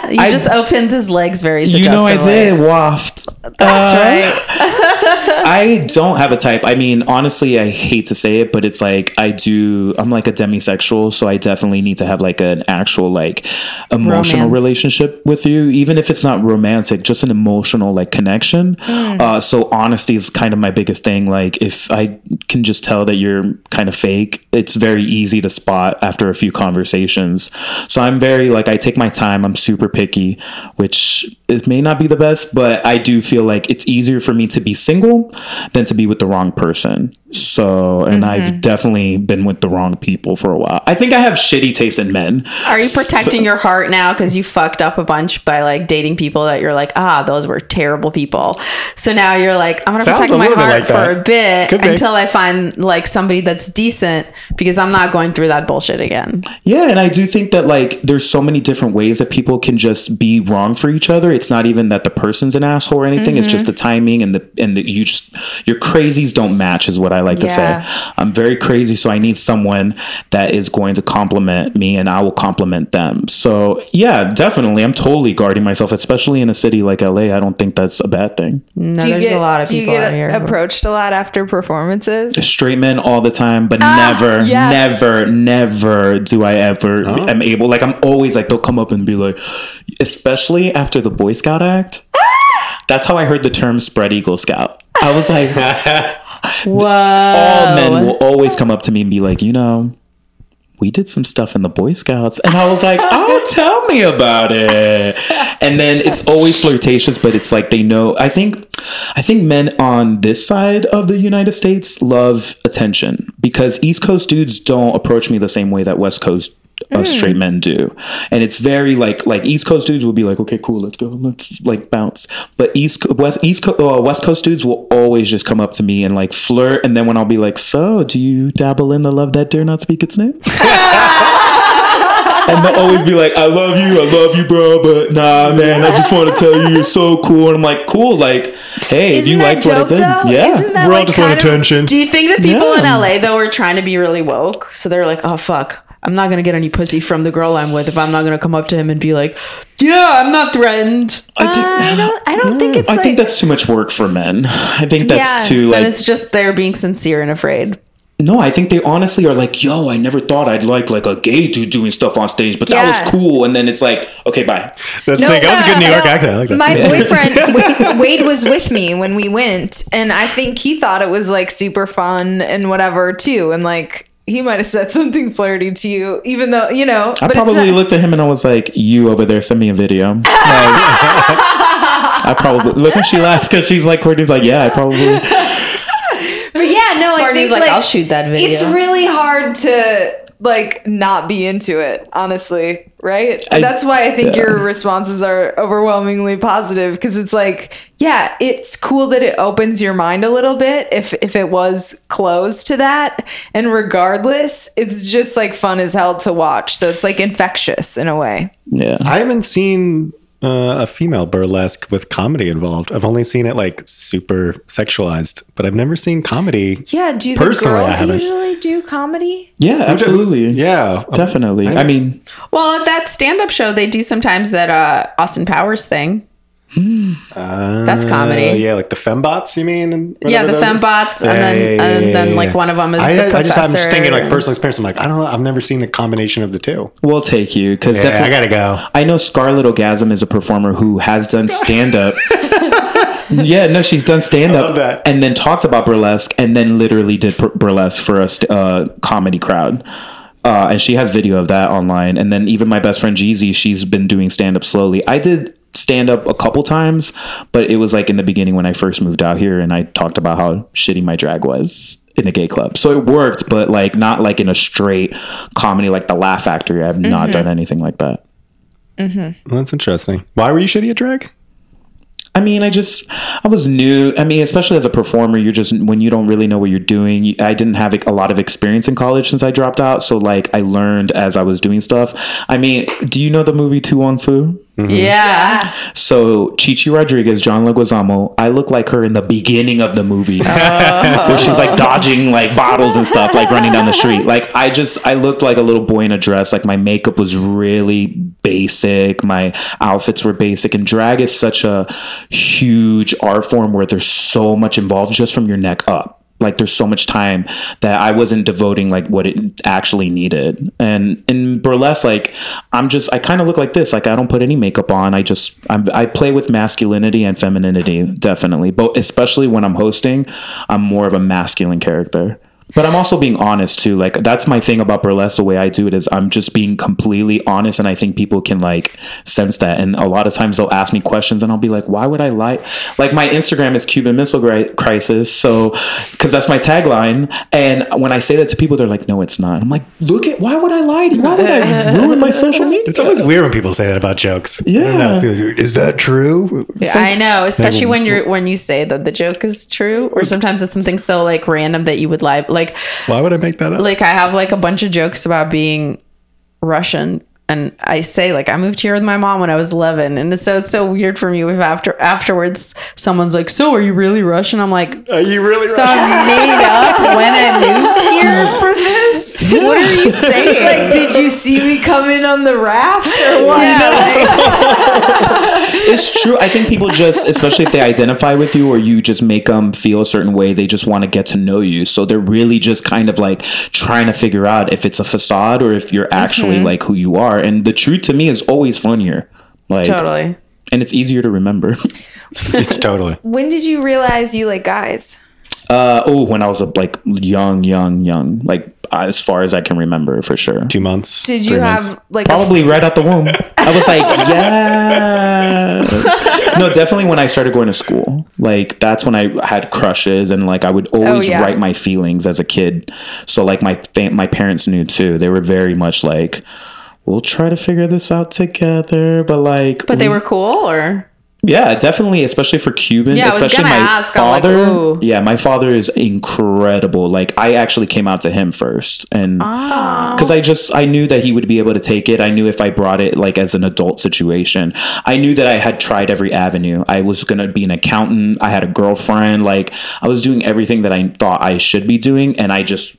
You I- just opened his legs very suggestively. You know I did waft. That's right. [laughs] I don't have a type. I mean, honestly, I hate to say it, but it's like I do. I'm like a demisexual, so I definitely need to have like an actual like emotional Romance. relationship with you, even if it's not romantic, just an emotional like connection. Uh, so honesty is kind of my biggest thing. Like if I can just tell that you're kind of fake, it's very easy to spot after a few conversations. So I'm very like I take my time. I'm super picky, which it may not be the best, but I do feel like it's easier for me to be single than to be with the wrong person. So, and I've definitely been with the wrong people for a while. I think I have shitty taste in men. Are you protecting your heart now because you fucked up a bunch by like dating people that you're like, ah, those were terrible people. So now you're like, I'm gonna Sounds protect my heart like for a bit until I find like somebody that's decent because I'm not going through that bullshit again. Yeah, and I do think that like there's so many different ways that people can just be wrong for each other. It's not even that the person's an asshole or anything. It's just the timing and the and the you just your crazies don't match is what I like to say. I'm very crazy, so I need someone that is going to compliment me and I will compliment them. So yeah, definitely. I'm totally guarding myself, especially in a city like LA. I don't think that's a bad thing. No, Do you there's get, a lot of do you people get out here. approached a lot after performances? straight men all the time, but ah, never, yes. never, never do I ever oh. am able. Like I'm always like they'll come up and be like, especially after the Boy Scout Act. Ah! That's how I heard the term spread Eagle Scout. I was like, [laughs] Whoa. all men will always come up to me and be like, you know, we did some stuff in the Boy Scouts. And I was like, oh, [laughs] tell me about it. And then it's always flirtatious, but it's like they know. I think, I think men on this side of the United States love attention because East Coast dudes don't approach me the same way that West Coast uh, straight men do. And it's very like like East Coast dudes will be like, okay, cool, let's go, let's like bounce. But East Co- West East Co- uh, West Coast dudes will always just come up to me and like flirt. And then when I'll be like, so do you dabble in the love that dare not speak its name? [laughs] and they'll always be like, I love you, I love you, bro, but nah, man, I just want to tell you you're so cool. And I'm like, cool, like, hey, if Isn't you that liked what I dope, did, though? yeah. Isn't that We're all like just want kind attention. Do you think that people in LA though are trying to be really woke? So they're like, oh fuck. I'm not gonna get any pussy from the girl I'm with if I'm not gonna come up to him and be like, "Yeah, I'm not threatened." I, uh, think, I don't. I don't think it's. I like, think that's too much work for men. I think that's Yeah, too But like it's just they're being sincere and afraid. No, I think they honestly are like, yo, I never thought I'd like like a gay dude doing stuff on stage, but that Yeah. was cool. And then it's like, okay, bye. That's No, the thing. That was a good New York no, accent. I like that. My boyfriend [laughs] Wade, Wade was with me when we went, and I think he thought it was like super fun and whatever too, and like he might have said something flirty to you, even though you know. I but probably not- looked at him and I was like, you over there, send me a video. [laughs] Like, [laughs] I probably look when she laughs because she's like, Courtney's like, yeah, I probably. [laughs] But yeah, no, I Courtney's think like, "I'll shoot that video." It's really hard to like not be into it, honestly, right? I- That's why I think yeah. your responses are overwhelmingly positive because it's like, yeah, it's cool that it opens your mind a little bit if if it was closed to that, and regardless, it's just like fun as hell to watch. So it's like infectious in a way. Yeah. I haven't seen uh, a female burlesque with comedy involved. I've only seen it like super sexualized, but I've never seen comedy. Yeah, do the Personally, I girls haven't. usually do comedy? Yeah, absolutely. Yeah, Definitely. I mean, well, at that stand-up show, they do sometimes that uh, Austin Powers thing. That's comedy. Uh, yeah, like the fembots. You mean? Yeah, the fembots, Yeah, and then yeah, yeah, and then yeah, like one of them is I, the I professor. just I'm just thinking like personal experience. I'm like I don't know. I've never seen the combination of the two. we'll take you because Yeah, definitely. I gotta go. I know Scarlett Orgasm is a performer who has done stand up. [laughs] yeah, no, she's done stand up and then talked about burlesque and then literally did burlesque for a st- uh, comedy crowd. Uh, and she has video of that online. And then even my best friend Jeezy, she's been doing stand up slowly. I did stand up a couple times, but it was like in the beginning when I first moved out here and I talked about how shitty my drag was in a gay club. So it worked, but like not like in a straight comedy like the Laugh Factory. I've not mm-hmm. done anything like that. Well, that's interesting. Why were you shitty at drag? I I mean, I just I was new. I mean, especially as a performer, you're just when you don't really know what you're doing. you- I didn't have a lot of experience in college since I dropped out, so like I learned as I was doing stuff. I mean, do you know the movie To Wong Foo? Mm-hmm. Yeah. So Chichi Rodriguez, John Leguizamo, I look like her in the beginning of the movie, oh. [laughs] where she's like dodging like bottles and stuff, like running down the street. Like I just, I looked like a little boy in a dress. Like my makeup was really basic, my outfits were basic, and drag is such a huge art form where there's so much involved just from your neck up like there's so much time that I wasn't devoting like what it actually needed. And in burlesque, like I'm just I kind of look like this. Like I don't put any makeup on. I just I'm, I play with masculinity and femininity definitely, but especially when I'm hosting, I'm more of a masculine character. But I'm also being honest too. Like that's my thing about burlesque. The way I do it is I'm just being completely honest, and I think people can like sense that. And a lot of times they'll ask me questions, and I'll be like, "Why would I lie?" Like my Instagram is Cuban Missile Crisis, so because that's my tagline. And when I say that to people, they're like, "No, it's not." I'm like, "Look at why would I lie to you? Why would I [laughs] ruin my social media?" It's always weird when people say that about jokes. I don't know. Yeah. Is that true? Yeah, I know, especially when you're when you say that the joke is true, or sometimes it's something so like random that you would lie. Like, Why would I make that up? like I have like a bunch of jokes about being Russian, and I say like I moved here with my mom when I was 11, and so it's so weird for me if after afterwards someone's like, "So are you really Russian?" I'm like, Are you really "So I made up when I moved here [laughs] for this." What are you [laughs] saying? Like, did you see me coming on the raft or what? it's true. I think people just, especially if they identify with you or you just make them feel a certain way, they just want to get to know you. So they're really just kind of like trying to figure out if it's a facade or if you're actually Mm-hmm. like who you are. And the truth to me is always funnier. Like, totally. and it's easier to remember. [laughs] It's totally. When did you realize you like guys? Uh, oh, when I was a, like young, young, young, like as far as I can remember for sure. Two months. Did you have months. like Probably right out the womb. I was like, [laughs] yes. No, definitely when I started going to school. Like that's when I had crushes and like I would oh, always yeah. write my feelings as a kid. So like my fa- my parents knew too. They were very much like, we'll try to figure this out together. But like, But they were cool, or yeah, definitely, especially for Cuban. Yeah, I was especially gonna my ask, I'm like, father. yeah, my father is incredible. Like I actually came out to him first, and Ah. because I just I knew that he would be able to take it. I knew if I brought it like as an adult situation, I knew that I had tried every avenue. I was gonna be an accountant. I had a girlfriend. Like I was doing everything that I thought I should be doing, and I just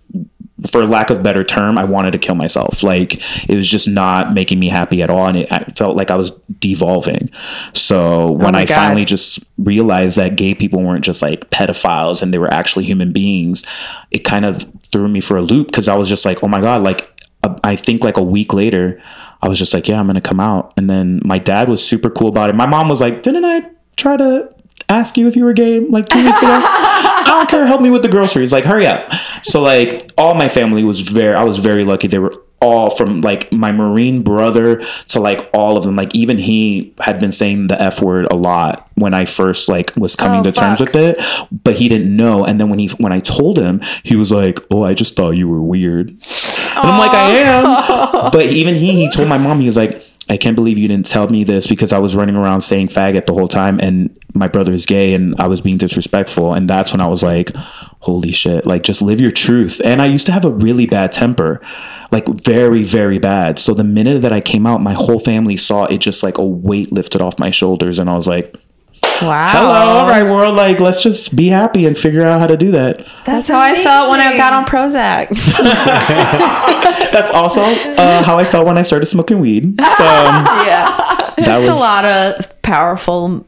for lack of better term, I wanted to kill myself. Like it was just not making me happy at all, and it I felt like I was devolving. So when my I God. finally just realized that gay people weren't just like pedophiles and they were actually human beings, it kind of threw me for a loop because I was just like, oh my god, like uh, I think like a week later, I was just like, yeah, I'm gonna come out, and then my dad was super cool about it. My mom was like, didn't I try to ask you if you were gay like two weeks ago? [laughs] I don't care. Help me with the groceries. Like, hurry up. So, like, all my family was very, I was very lucky. They were all from like my Marine brother to like all of them. Like, even he had been saying the F word a lot when I first like was coming Oh, to terms with it, but he didn't know. And then when he, when I told him, he was like, Oh, I just thought you were weird. And I'm like, I am. [laughs] But even he, he told my mom, he was like, I can't believe you didn't tell me this because I was running around saying faggot the whole time and my brother is gay and I was being disrespectful. And that's when I was like, holy shit, like just live your truth. And I used to have a really bad temper, like very, very bad. So the minute that I came out, my whole family saw it just like a weight lifted off my shoulders. And I was like, wow. hello, all right, world, like let's just be happy and figure out how to do that. That's how I felt when I got on Prozac. [laughs] That's also uh, how I felt when I started smoking weed. So [laughs] yeah, that just a lot of powerful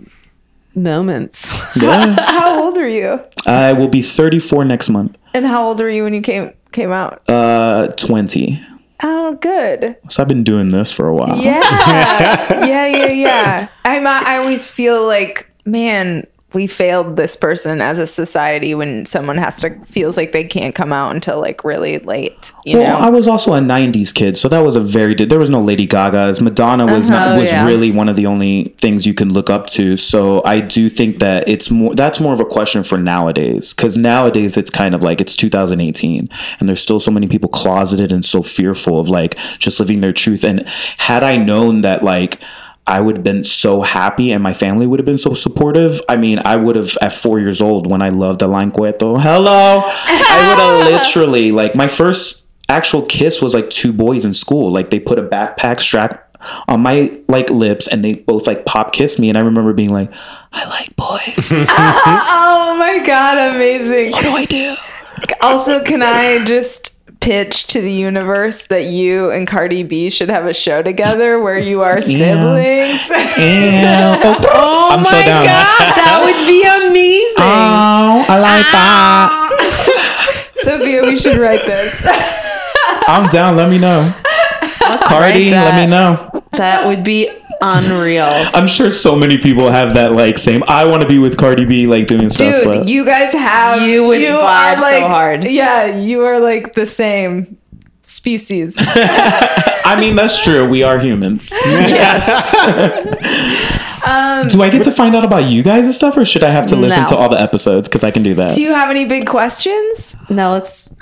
moments. yeah. [laughs] How old are you? I will be 34 next month. And how old were you when you came came out? Uh, 20. Oh, good. So I've been doing this for a while. Yeah, yeah, yeah, yeah. I'm. I always feel like, man, we failed this person as a society when someone has to feels like they can't come out until like really late. You Well, know. I was also a '90s kid, so that was a very. There was no Lady Gaga's. Madonna was Uh-huh, not was yeah. really one of the only things you can look up to. So I do think that it's more. That's more of a question for nowadays, because nowadays it's kind of like it's 2018, and there's still so many people closeted and so fearful of like just living their truth. And had I known that like I would have been so happy and my family would have been so supportive. I mean, I would have at four years old when I loved Alain Cueto. Hello. I would have [laughs] literally like my first actual kiss was like two boys in school. Like they put a backpack strap on my like lips and they both like pop kissed me and I remember being like, I like boys. [laughs] Oh, oh my god, amazing. what do I do? Also, can I just pitch to the universe that you and Cardi B should have a show together where you are siblings? Yeah. [laughs] Oh, I'm so down. that would be amazing. Oh, I like ah. that. [laughs] Sophia, we should write this. I'm down. Let me know. Cardi, let me know. That would be unreal. I'm sure so many people have that like same. I want to be with Cardi B, like doing stuff. Dude, you guys have You would vibe so hard. Yeah, you are like the same species. [laughs] I mean, that's true. We are humans. yes. [laughs] Um, do I get to find out about you guys and stuff, or should I have to listen No. to all the episodes? Because I can do that. Do you have any big questions? No, let's.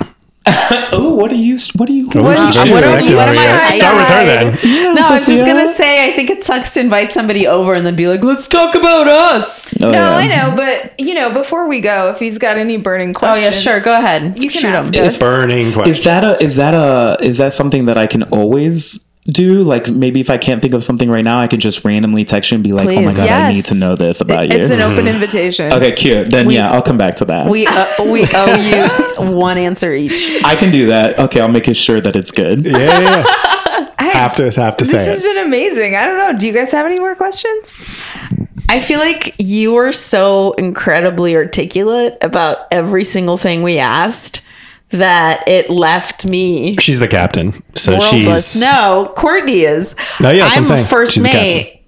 [laughs] oh, what do you? What do you? What she's do very you- what are- directive what over am here. I- Start with her then. No, I was just gonna say. I think it sucks to invite somebody over and then be like, "Let's talk about us." Oh, No, yeah. I know, but you know, before we go, if he's got any burning questions, Oh yeah, sure. Go ahead. You can Shoot ask 'em. us. Burning question. Is that a? Is that a? Is that something that I can always? Do like maybe if I can't think of something right now, I could just randomly text you and be like, "Oh my Please. god, I need to know this about you." It's an open invitation. okay, cute. Then yeah, I'll come back to that. We uh, we [laughs] owe you one answer each. I can do that. Okay, I'll make it sure that it's good. yeah, yeah, yeah. [laughs] have to have to This say has it. been amazing. I don't know. Do you guys have any more questions? I feel like you were so incredibly articulate about every single thing we asked that it left me She's the captain, so she's. No, Courtney is. No, yeah, I'm I'm first She's mate.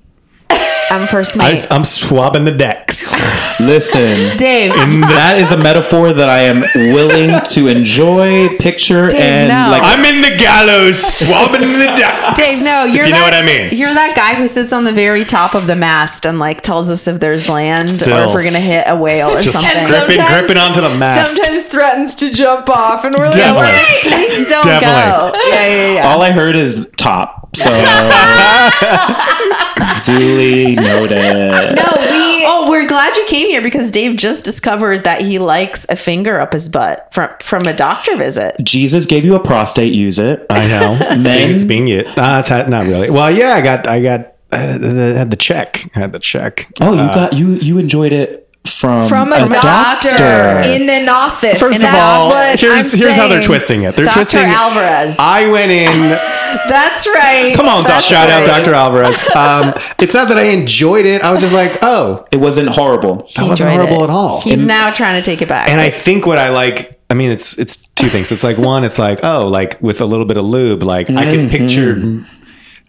I'm first mate. I'm swabbing the decks. [laughs] Listen, Dave, that is a metaphor that I am willing to enjoy, picture, Dave, and no. like. I'm in the gallows, swabbing the decks. Dave, no, you're if you that, know what I mean. You're that guy who sits on the very top of the mast and like tells us if there's land or if we're gonna hit a whale or Just something. gripping, gripping onto the mast. Sometimes threatens to jump off, and we're like, Definitely. wait. Please don't Definitely. go. Yeah, yeah, yeah. all I heard is top. So [laughs] duly noted. No, we. Oh, we're glad you came here because Dave just discovered that he likes a finger up his butt from from a doctor visit. Jesus gave you a prostate. Use it. I know. [laughs] It's Men- being, it's being it. Uh, it's had- not really. Well, yeah, I got, I got, uh, had the check. I had the check. Oh, you got you you enjoyed it from From a, doctor, in an office. First And of all, here's I'm here's how they're twisting it. They're Dr. twisting. Alvarez. I went in. [laughs] That's right. Come on, That's doctor. Shout out. Dr. Alvarez. Um, it's not that I enjoyed it. I was just like, oh, It wasn't horrible. that wasn't horrible it. at all. He's now trying to take it back. And I think what I like, I mean, it's it's two things. It's like one, it's like oh, like with a little bit of lube, like I can picture.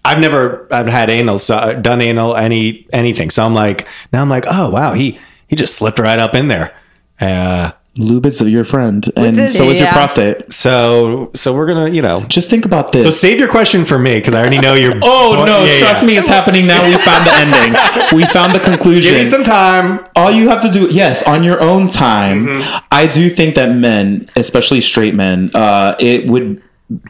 I've never I've had anal, so done anal, any anything. So I'm like, now I'm like, oh wow, he he just slipped right up in there. Uh, Lube is your friend, and it- so is your yeah. prostate. so so we're gonna, you know. Just think about this. So save your question for me because I already know you're. [laughs] Oh no! Yeah, trust yeah. me, it's happening now. We found the [laughs] ending. We found the conclusion. Give me some time. all you have to do yes on your own time Mm-hmm. i do think that men especially straight men uh, it would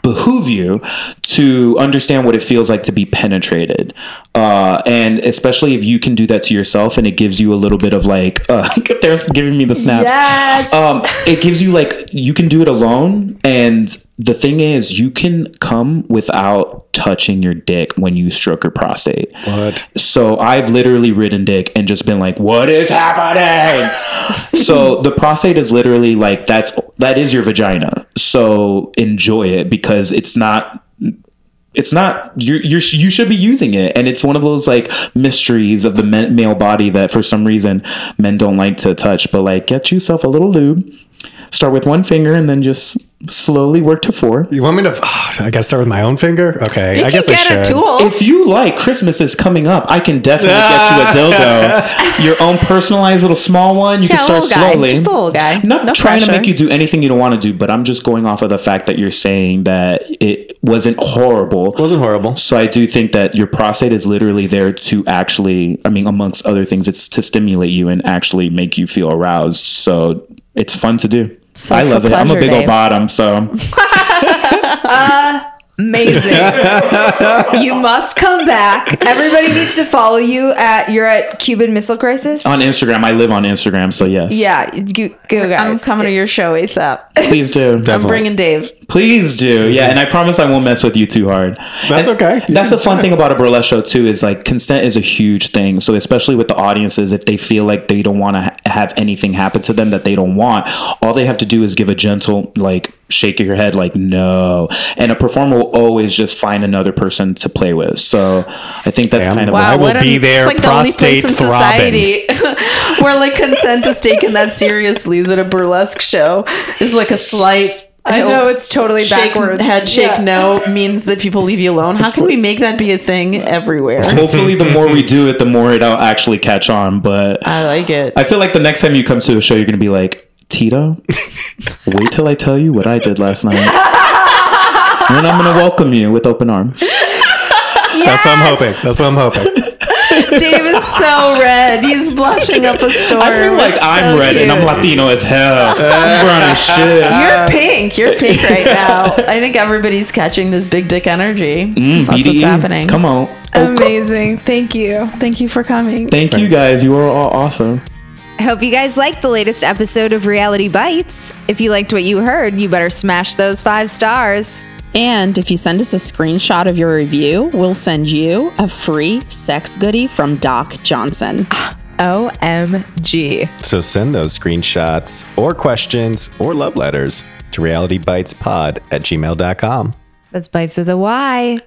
behoove you to understand what it feels like to be penetrated uh, and especially if you can do that to yourself and it gives you a little bit of like [laughs] uh, [laughs] there's giving me the snaps Yes. um, it gives you like you can do it alone and the thing is you can come without touching your dick when you stroke your prostate What? so I've literally ridden dick and just been like, "What is happening?" [laughs] so the prostate is literally like that's that is your vagina. So enjoy it because it's not it's not you're, you're you should be using it and it's one of those like mysteries of the men, male body that for some reason men don't like to touch but like get yourself a little lube start with one finger and then just slowly work to four You want me to? Oh, I gotta start with my own finger. Okay, you I guess can I should. a tool. if you like Christmas is coming up, I can definitely get you a dildo. [laughs] Your own personalized little small one. You Yeah, can a start little guy. slowly. Just a little guy. Not No trying to make you do anything you don't want to do, but I'm just going off of the fact that you're saying that it wasn't horrible. It Wasn't horrible. So I do think that your prostate is literally there to actually, I mean, amongst other things, it's to stimulate you and actually make you feel aroused. So it's fun to do. So I love it. I'm a pleasure, big old Dave. bottom, so Amazing. [laughs] [laughs] Uh, amazing. [laughs] you must come back. Everybody needs to follow you at you're at Cuban Missile Crisis. On Instagram, I live on Instagram, so yes. yeah, you, go I'm coming to your show ASAP. Please do. I'm bringing Dave. Please do. Yeah, and I promise I won't mess with you too hard. That's And okay. That's the fun thing about a burlesque show too is like consent is a huge thing. So especially with the audiences, if they feel like they don't want to ha- have anything happen to them that they don't want, all they have to do is give a gentle like shake of your head like no, and a performer will always just find another person to play with. So I think that's Damn. kind of Wow. I will what be there, It's like the only place in society [laughs] where like consent is taken that seriously. Is at a burlesque show is like a slight. I know, it's totally shake, backwards. Head shake Yeah. no means that people leave you alone. How can we make that be a thing everywhere? hopefully the more we do it, the more it'll actually catch on. But I like it. I feel like the next time you come to a show, you're gonna be like, Tito, wait till I tell you what I did last night. [laughs] and then I'm gonna welcome you with open arms. That's what I'm hoping. That's what I'm hoping. Dave is so red. He's blushing up a storm. I feel like It's I'm so red and I'm. Latino as hell. I'm running shit. You're pink. You're pink right now. I think everybody's catching this big dick energy. That's what's happening. Mm, Come on. Amazing. Thank you. Thank you for coming. Thank you guys. You are all awesome. I hope you guys liked the latest episode of Reality Bites. If you liked what you heard, you better smash those five stars. And if you send us a screenshot of your review, we'll send you a free sex goodie from Doc Johnson. OMG. So send those screenshots or questions or love letters to realitybitespod at gmail.com. That's Bites with a Y.